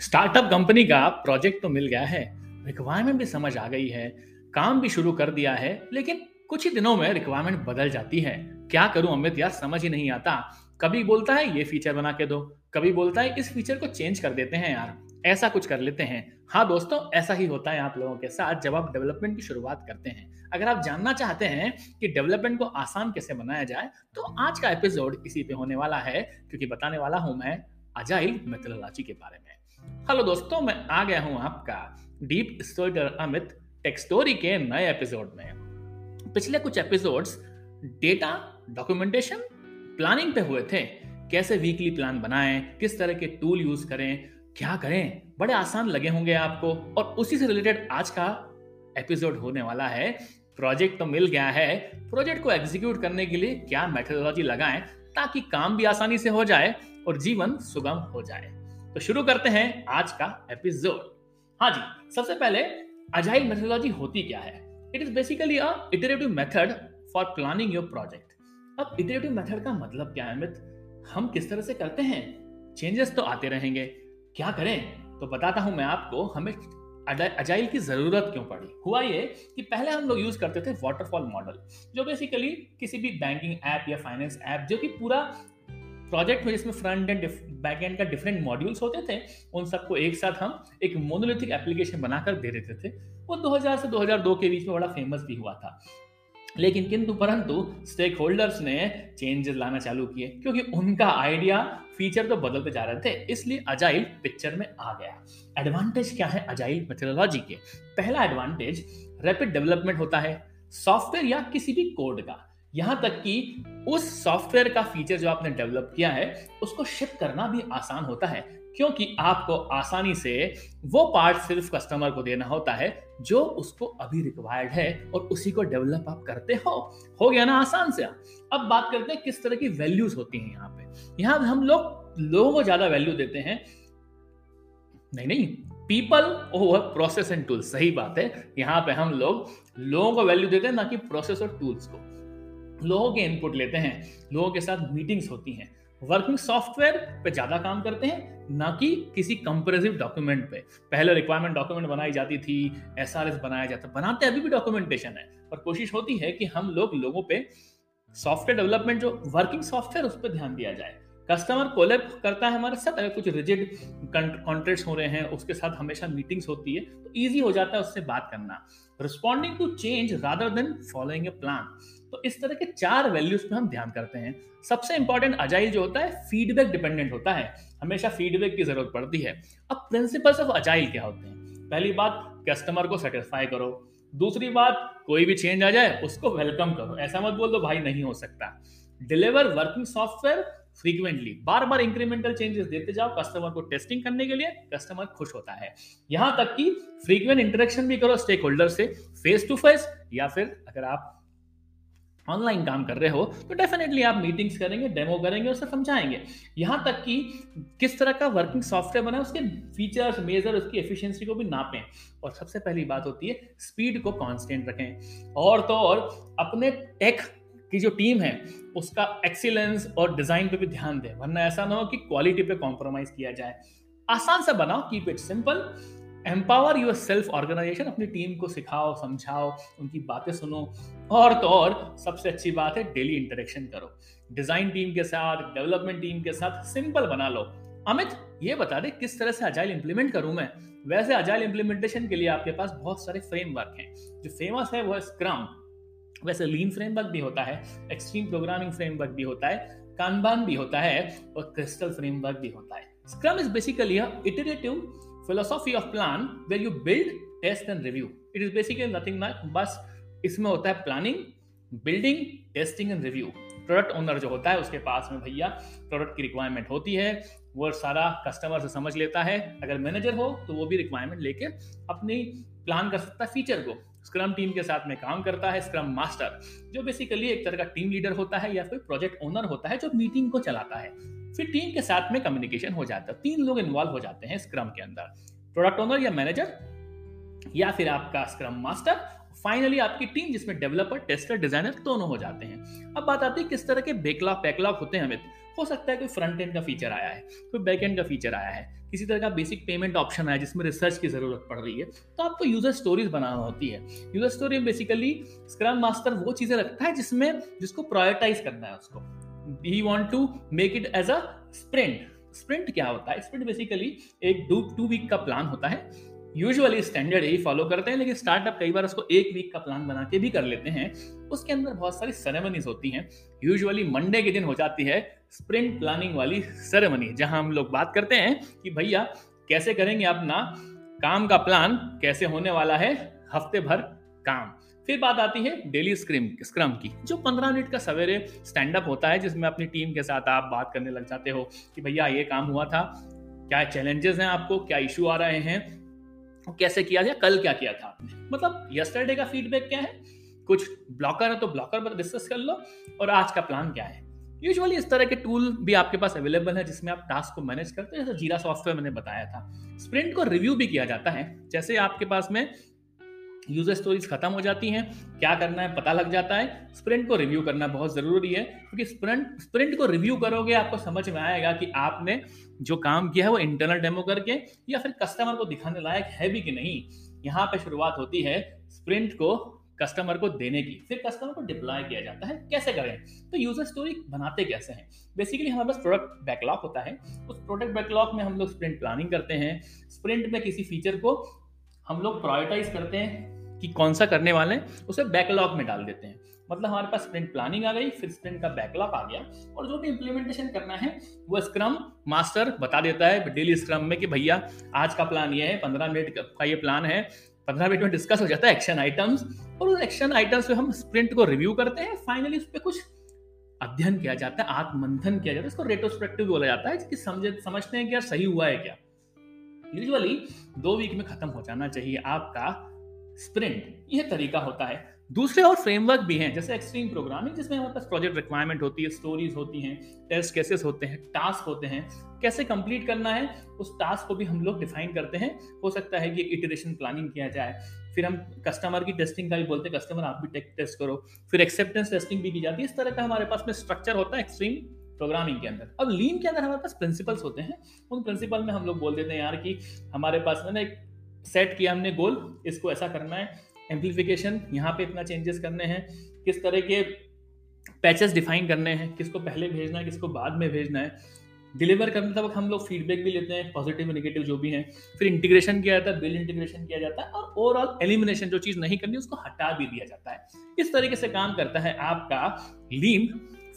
Startup company का project तो मिल गया है रिक्वायरमेंट भी समझ आ गई है, काम भी शुरू कर दिया है, लेकिन कुछ ही दिनों में रिक्वायरमेंट बदल जाती है। क्या करूँ अमित यार, समझ ही नहीं आता। कभी बोलता है, ये फीचर बना के दो। कभी बोलता है, इस फीचर को चेंज कर देते हैं यार, ऐसा कुछ कर लेते हैं। हाँ दोस्तों, ऐसा ही होता है आप लोगों के साथ जब आप डेवलपमेंट की शुरुआत करते हैं। अगर आप जानना चाहते हैं कि डेवलपमेंट को आसान कैसे बनाया जाए तो आज का एपिसोड इसी पे होने वाला है, क्योंकि बताने वाला हूँ मैं अजाइल मेथोडोलॉजी के बारे में। हेलो दोस्तों, मैं आ गया हूँ आपका deep storyteller Amit tech story के नए एपिसोड में। पिछले कुछ एपिसोड्स डेटा डॉक्यूमेंटेशन प्लानिंग पे हुए थे। कैसे वीकली प्लान बनाएँ, किस तरह के टूल यूज़ करें, क्या करें, बड़े आसान लगे होंगे आपको। और उसी से रिलेटेड आज का एपिसोड होने वाला है। प्रोजेक्ट तो मिल गया है। प्रोजेक्ट को एग्जीक्यूट करने के लिए क्या मेथोडोलॉजी लगाएँ ताकि काम भी आसानी से हो जाए और जीवन सुगम हो जाए। तो शुरू करते हैं आज का एपिसोड हाँ जी, सबसे पहले अजाइल मेथोडोलॉजी होती क्या है? It is basically a iterative method for planning your project अब इटरेटिव मेथड का मतलब क्या है अमित हम किस तरह से करते हैं? चेंजेस तो आते रहेंगे। क्या करें? तो बताता हूँ मैं आपको, हमें अजाइल की ज़रूरत क्यों पड़ी? हुआ ये कि पहले हम लोग यूज़ करते थे वाटरफॉल मॉडल जो बेसिकली किसी भी बैंकिंग ऐप या फाइनेंस ऐप जो कि पूरा प्रोजेक्ट में जिसमें फ्रंट एंड, बैक एंड का डिफरेंट मॉड्यूल्स होते थे, उन सबको एक साथ हम एक मोनोलिथिक एप्लीकेशन बनाकर दे देते थे। वो 2000 से 2002 के बीच में बड़ा फ़ेमस भी हुआ था। लेकिन किंतु परंतु स्टेक होल्डर्स ने चेंजेस लाना चालू किए, क्योंकि उनका आइडिया फीचर तो बदलते जा रहे थे, इसलिए अजाइल पिक्चर में आ गया। एडवांटेज क्या है अजाइल मेथोडोलॉजी के? पहला एडवांटेज रैपिड डेवलपमेंट होता है। सॉफ्टवेयर या किसी भी कोड का। यहाँ तक कि उस सॉफ्टवेयर का फीचर जो आपने डेवलप किया है, उसको शिप करना भी आसान होता है, क्योंकि आपको आसानी से वो पार्ट सिर्फ़ कस्टमर को देना होता है, जो उसको अभी रिक्वायर्ड है और उसी को डेवलप आप करते हो। हो गया ना आसान से? अब बात करते हैं किस तरह की वैल्यूज़ होती हैं यहाँ पे। यहाँ हम लोग, लोगों को ज़्यादा वैल्यू देते हैं। नहीं नहीं people over process and tools सही बात है। यहाँ पे हम लोग लोगों को वैल्यू देते हैं, ना कि प्रोसेस और टूल्स को। लोगों के इनपुट लेते हैं, लोगों के साथ मीटिंग्स होती हैं। वर्किंग सॉफ्टवेयर पे ज़्यादा काम करते हैं, ना कि किसी कंपेरेटिव डॉक्यूमेंट पे। पहले रिक्वायरमेंट डॉक्यूमेंट बनाई जाती थी एस आर एस बनाया जाता, बनाते अभी भी डॉक्यूमेंटेशन है। पर कोशिश होती है कि हम लोग लोगों पे सॉफ्टवेयर डेवलपमेंट जो वर्किंग सॉफ्टवेयर उस पर ध्यान दिया जाए। कस्टमर कोलेब करता है हमारे साथ, अगर कुछ रिजिड कॉन्ट्रैक्ट्स हो रहे हैं, उसके साथ हमेशा मीटिंग्स होती है तो ईजी हो जाता है उससे बात करना। Responding to change rather than following a plan तो इस तरह के चार वैल्यूज़ पे हम ध्यान करते हैं। सबसे इंपॉर्टेंट अजाइल जो होता है फीडबैक डिपेंडेंट होता है। हमेशा फीडबैक की ज़रूरत पड़ती है। अब प्रिंसिपल्स ऑफ़ अजाइल क्या होते हैं? पहली बात कस्टमर को सेटिस्फाई करो। दूसरी बात, कोई भी चेंज आ जाए, उसको वेलकम करो। ऐसा मत बोल दो, भाई, नहीं हो सकता। डिलीवर वर्किंग सॉफ्टवेयर फ्रीक्वेंटली बार बार इंक्रीमेंटल चेंजेस देते जाओ कस्टमर को टेस्टिंग करने के लिए। कस्टमर खुश होता है। यहाँ तक कि फ्रीक्वेंट इंटरेक्शन भी करो स्टेक होल्डर से फेस टू फेस या फिर अगर आप ऑनलाइन काम कर रहे हो तो डेफिनेटली आप मीटिंग्स करेंगे डेमो करेंगे और समझाएँगे यहाँ तक कि किस तरह का वर्किंग सॉफ्टवेयर बना उसके फीचर्स मेजर उसकी एफिशिएंसी को भी नापें। और सबसे पहली बात होती है स्पीड को कांस्टेंट रखें। और तो और अपने टेक की जो टीम है, उसका एक्सीलेंस और डिज़ाइन पे भी ध्यान दें। वरना ऐसा ना हो कि क्वालिटी पे कॉम्प्रोमाइज किया जाए। आसान से बनाओ keep it simple empower your self organisation अपनी टीम को सिखाओ, समझाओ, उनकी बातें सुनो। और तो और, सबसे अच्छी बात है डेली इंटरेक्शन करो। डिज़ाइन टीम के साथ डेवलपमेंट टीम के साथ सिंपल बना लो। अमित, ये बता दे, किस तरह से अजाइल इंप्लीमेंट करूँ मैं? वैसे अजाइल इंप्लीमेंटेशन के लिए आपके पास बहुत सारे फ्रेमवर्क हैं। जो फ़ेमस है, वो है स्क्रम वैसे लीन फ्रेमवर्क भी होता है एक्सट्रीम प्रोग्रामिंग फ्रेमवर्क भी होता है कानबान भी होता है, और क्रिस्टल फ्रेमवर्क भी होता है। Scrum is basically iterative of plan, where you build, test and review. It is basically nothing like बस इसमें होता है planning building testing and review product owner जो होता है, उसके पास में भैया प्रोडक्ट की रिक्वायरमेंट होती है, वो सारा कस्टमर से समझ लेता है। अगर मैनेजर हो तो वो भी रिक्वायरमेंट लेके अपनी प्लान कर सकता है फीचर को। स्क्रम टीम के साथ में काम करता है स्क्रम मास्टर जो बेसिकली एक तरह का टीम लीडर होता है या फिर प्रोजेक्ट ओनर होता है, जो मीटिंग को चलाता है। फिर टीम के साथ में कम्युनिकेशन हो जाता है। तीन लोग इन्वॉल्व हो जाते हैं स्क्रम के अंदर। प्रोडक्ट ओनर या मैनेजर या फिर आपका स्क्रम मास्टर फाइनली आपकी टीम जिसमें डेवलपर टेस्टर डिज़ाइनर दोनों हो जाते हैं। अब बात आती है किस तरह के बेकलॉग बैकलॉग होते हैं अमित हो सकता है कोई फ्रंट एंड का फीचर आया है, कोई बैक एंड का फीचर आया है। किसी तरह का बेसिक पेमेंट ऑप्शन आया जिसमें रिसर्च की ज़रूरत पड़ रही है तो आपको यूज़र स्टोरीज बनाना होती है। User story basically scrum master वो चीज़ें रखता है जिसमें, जिसको प्रायोरिटाइज करना है उसको। He want to make it as a sprint sprint क्या होता है? स्प्रिंट बेसिकली एक टू टू वीक का प्लान होता है। यूजुअली स्टैंडर्ड यही फॉलो करते हैं, लेकिन स्टार्टअप कई बार उसको एक वीक का प्लान बना के भी कर लेते हैं। उसके अंदर बहुत सारी सेरेमनीज होती हैं। यूजुअली मंडे के दिन हो जाती है स्प्रिंट प्लानिंग वाली सेरेमनी जहाँ हम लोग बात करते हैं कि भैया, कैसे करेंगे अपना काम का प्लान कैसे होने वाला है? हफ़्ते भर काम। फिर बात आती है डेली स्क्रम स्क्रम की, जो पंद्रह मिनट का सवेरे स्टैंड अप होता है, जिसमें अपनी टीम के साथ आप बात करने लग जाते हो कि भैया ये काम हुआ था, क्या चैलेंजेस हैं आपको, क्या इशू आ रहे हैं कैसे किया जाए, कल क्या किया था आपने? मतलब यस्टरडे का फीडबैक क्या है? कुछ ब्लॉकर है तो ब्लॉकर पर डिस्कस कर लो, और आज का प्लान क्या है? यूजुअली इस तरह के टूल भी आपके पास अवेलेबल है, जिसमें आप टास्क को मैनेज करते हैं, जैसे जीरा सॉफ्टवेयर मैंने बताया था। स्प्रिंट को रिव्यू भी किया जाता है, जैसे आपके पास में यूज़र स्टोरीज खत्म हो जाती हैं, क्या करना है पता लग जाता है। स्प्रिंट को रिव्यू करना बहुत ज़रूरी है, क्योंकि स्प्रिंट स्प्रिंट को रिव्यू करोगे आपको समझ में आएगा कि आपने जो काम किया है वो इंटरनल डेमो करके या फिर कस्टमर को दिखाने लायक है भी कि नहीं। यहाँ पे शुरुआत होती है स्प्रिंट को कस्टमर को देने की। फिर कस्टमर को डिप्लॉय किया जाता है, कैसे करें? तो यूज़र स्टोरी बनाते कैसे हैं? बेसिकली हमारे पास प्रोडक्ट बैकलॉग होता है, उस प्रोडक्ट बैकलॉग में हम लोग स्प्रिंट प्लानिंग करते हैं। स्प्रिंट में किसी फीचर को हम लोग प्रायोरिटाइज करते हैं कि कौन सा करने वाले हैं, उसे बैकलॉग में डाल देते हैं। मतलब हमारे पास स्प्रिंट प्लानिंग आ गई, फिर स्प्रिंट का बैकलॉग आ गया, और जो भी इंप्लीमेंटेशन करना है, वो स्क्रम मास्टर बता देता है डेली स्क्रम में कि भैया, आज का प्लान ये है, पंद्रह मिनट का ये प्लान है, पंद्रह मिनट में डिस्कस हो जाता है एक्शन आइटम्स और उस एक्शन आइटम्स पे हम स्प्रिंट को रिव्यू करते हैं। फाइनली उस पर कुछ अध्ययन किया जाता है आत्मंथन किया जाता है इसको रेट्रोस्पेक्टिव बोला जाता है कि समझे, समझते हैं कि यार सही हुआ है क्या। यूजुअली दो वीक में खत्म हो जाना चाहिए आपका स्प्रिंट यह तरीका होता है। दूसरे और फ्रेमवर्क भी हैं, जैसे एक्सट्रीम प्रोग्रामिंग जिसमें हमारे पास प्रोजेक्ट रिक्वायरमेंट होती है स्टोरीज होती हैं टेस्ट केसेस होते हैं टास्क होते हैं। कैसे कंप्लीट करना है, उस टास्क को भी हम लोग डिफाइन करते हैं। हो सकता है कि इटरेशन प्लानिंग किया जाए। फिर हम कस्टमर की टेस्टिंग का भी बोलते हैं कस्टमर आप भी टेस्ट करो। फिर एक्सेप्टेंस टेस्टिंग भी की जाती है। इस तरह का हमारे पास में स्ट्रक्चर होता है एक्सट्रीम प्रोग्रामिंग के अंदर। अब लीन के अंदर हमारे पास प्रिंसिपल्स होते हैं। उन प्रिंसिपल में हम लोग बोल देते हैं यार कि हमारे पास ना एक सेट किया हमने गोल इसको ऐसा करना है। एम्पलीफिकेशन यहाँ पे इतना चेंजेस करने हैं। किस तरह के पैचेस डिफाइन करने हैं। किसको पहले भेजना है, किसको बाद में भेजना है। डिलीवर करने तक हम लोग फीडबैक भी लेते हैं पॉजिटिव नेगेटिव जो भी है। फिर इंटीग्रेशन किया जाता है बिल इंटीग्रेशन किया जाता है और ओवरऑल एलिमिनेशन जो चीज़ नहीं करनी, उसको हटा भी दिया जाता है। इस तरीके से काम करता है आपका लीन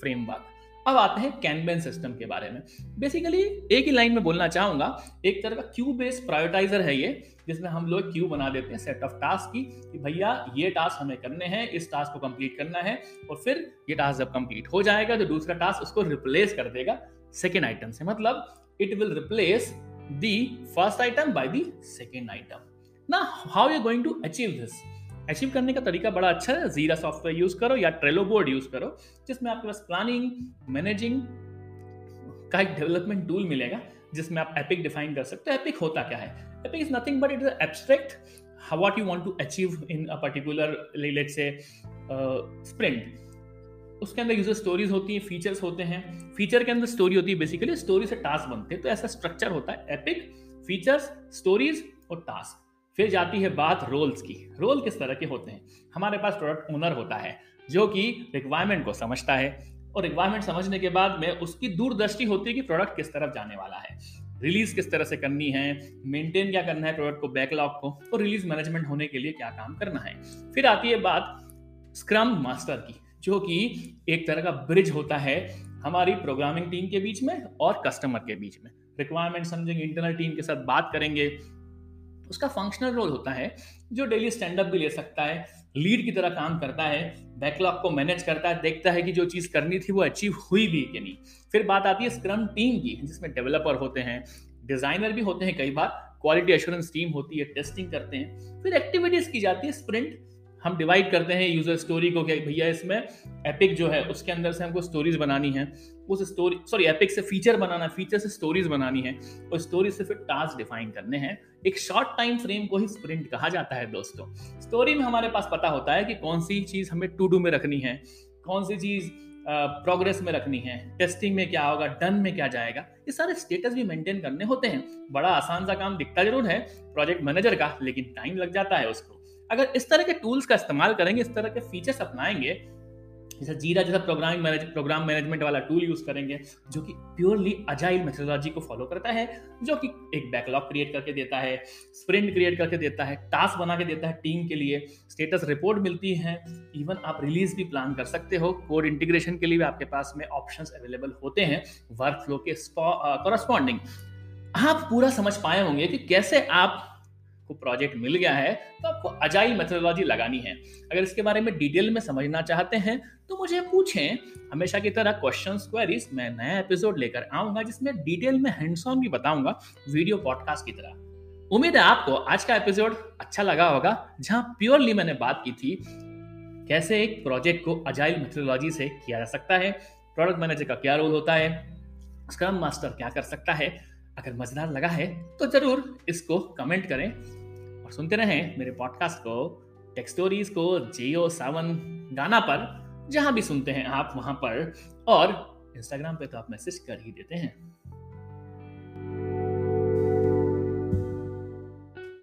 फ्रेमवर्क अब आते हैं कैनबेन सिस्टम के बारे में। बेसिकली एक ही लाइन में बोलना चाहूँगा, एक तरह का क्यू बेस्ड प्रायोरिटाइजर है ये, जिसमें हम लोग क्यू बना देते हैं सेट ऑफ़ टास्क की, कि भैया, ये टास्क हमें करने हैं, इस टास्क को कंप्लीट करना है, और फिर ये टास्क जब कंप्लीट हो जाएगा तो दूसरा टास्क उसको रिप्लेस कर देगा सेकेंड आइटम से। मतलब it will replace the first item by the second item ना how you going to achieve this achieve करने का तरीका बड़ा अच्छा है। जीरा सॉफ्टवेयर यूज़ करो या ट्रेलो बोर्ड यूज़ करो जिसमें आपके पास प्लानिंग मैनेजिंग का एक डेवलपमेंट टूल मिलेगा जिसमें आप एपिक डिफाइन कर सकते हो। एपिक होता क्या है? Epic is nothing but it is abstract you want to achieve in a particular let's say uh, sprint. उसके अंदर यूज़र स्टोरीज होती हैं फीचर्स होते हैं। फीचर के अंदर स्टोरी होती है बेसिकली स्टोरी से टास्क बनते हैं। तो ऐसा स्ट्रक्चर होता है एपिक फीचर्स स्टोरीज और टास्क फिर जाती है बात रोल्स की। रोल किस तरह के होते हैं? हमारे पास प्रोडक्ट ओनर होता है, जो कि रिक्वायरमेंट को समझता है। और रिक्वायरमेंट समझने के बाद में उसकी दूरदृष्टि होती है कि प्रोडक्ट किस तरफ़ जाने वाला है। रिलीज़ किस तरह से करनी है? मेंटेन क्या करना है प्रोडक्ट को? बैकलॉग को? और रिलीज़ मैनेजमेंट होने के लिए क्या काम करना है? फिर आती है बात स्क्रम मास्टर की, जो कि एक तरह का ब्रिज होता है हमारी प्रोग्रामिंग टीम के बीच में और कस्टमर के बीच में। रिक्वायरमेंट समझेंगे इंटरनल टीम के साथ बात करेंगे। उसका फंक्शनल रोल होता है, जो डेली स्टैंड अप भी ले सकता है लीड की तरह काम करता है बैकलॉग को मैनेज करता है, देखता है कि जो चीज़ करनी थी वो अचीव हुई भी कि नहीं। फिर बात आती है स्क्रम टीम की, जिसमें डेवलपर होते हैं डिज़ाइनर भी होते हैं कई बार क्वालिटी एश्योरेंस टीम होती है टेस्टिंग करते हैं। फिर एक्टिविटीज़ की जाती है स्प्रिंट हम डिवाइड करते हैं यूज़र स्टोरी को कि भैया इसमें एपिक जो है, उसके अंदर से हमको स्टोरीज बनानी है। उस स्टोरी सॉरी एपिक से फीचर बनाना फीचर से स्टोरीज बनानी है। और स्टोरी से फिर टास्क डिफाइन करने हैं। एक शॉर्ट टाइम फ्रेम को ही स्प्रिंट कहा जाता है दोस्तों। स्टोरी में हमारे पास पता होता है कि कौन सी चीज़ हमें टू डू में रखनी है, कौन सी चीज़ प्रोग्रेस में रखनी है टेस्टिंग में क्या होगा डन में क्या जाएगा। ये सारे स्टेटस भी मेंटेन करने होते हैं। बड़ा आसान सा काम दिखता ज़रूर है प्रोजेक्ट मैनेजर का, लेकिन टाइम लग जाता है उसको। अगर इस तरह के टूल्स का इस्तेमाल करेंगे, इस तरह के फीचर्स अपनाएँगे, जैसा जीरा जैसा प्रोग्रामिंग मैनेज प्रोग्राम मैनेजमेंट वाला टूल यूज़ करेंगे, जो कि प्योरली अजाइल मेथोडोलॉजी को फॉलो करता है, जो कि एक बैकलॉग क्रिएट करके देता है स्प्रिंट क्रिएट करके देता है टास्क बना के देता है टीम के लिए स्टेटस रिपोर्ट मिलती है इवन आप रिलीज़ भी प्लान कर सकते हो कोड इंटीग्रेशन के लिए भी आपके पास में ऑप्शन अवेलेबल होते हैं वर्क फ्लो के कॉरस्पॉन्डिंग आप पूरा समझ पाए होंगे कि कैसे आप को प्रोजेक्ट मिल गया है तो आपको अजाइल मेथोडोलॉजी लगानी है। अगर इसके बारे में डिटेल में समझना चाहते हैं तो मुझे पूछें। हमेशा की तरह क्वेश्चन क्वेरीज मैं नया एपिसोड लेकर आऊँगा, जिसमें डिटेल में हैंड्स ऑन भी बताऊँगा वीडियो पॉडकास्ट की तरह। उम्मीद है आपको आज का एपिसोड अच्छा लगा होगा, जहाँ प्योरली मैंने बात की थी, कैसे एक प्रोजेक्ट को अजाइल मेथोडोलॉजी से किया जा सकता है प्रोडक्ट मैनेजर का क्या रोल होता है स्क्रम मास्टर क्या कर सकता है, अगर मज़ेदार लगा है तो ज़रूर इसको कमेंट करें। और सुनते रहे मेरे पॉडकास्ट को टेक स्टोरीज को जियो सावन गाना पर, जहाँ भी सुनते हैं आप वहाँ पर, और इंस्टाग्राम पे तो आप मैसेज कर ही देते हैं।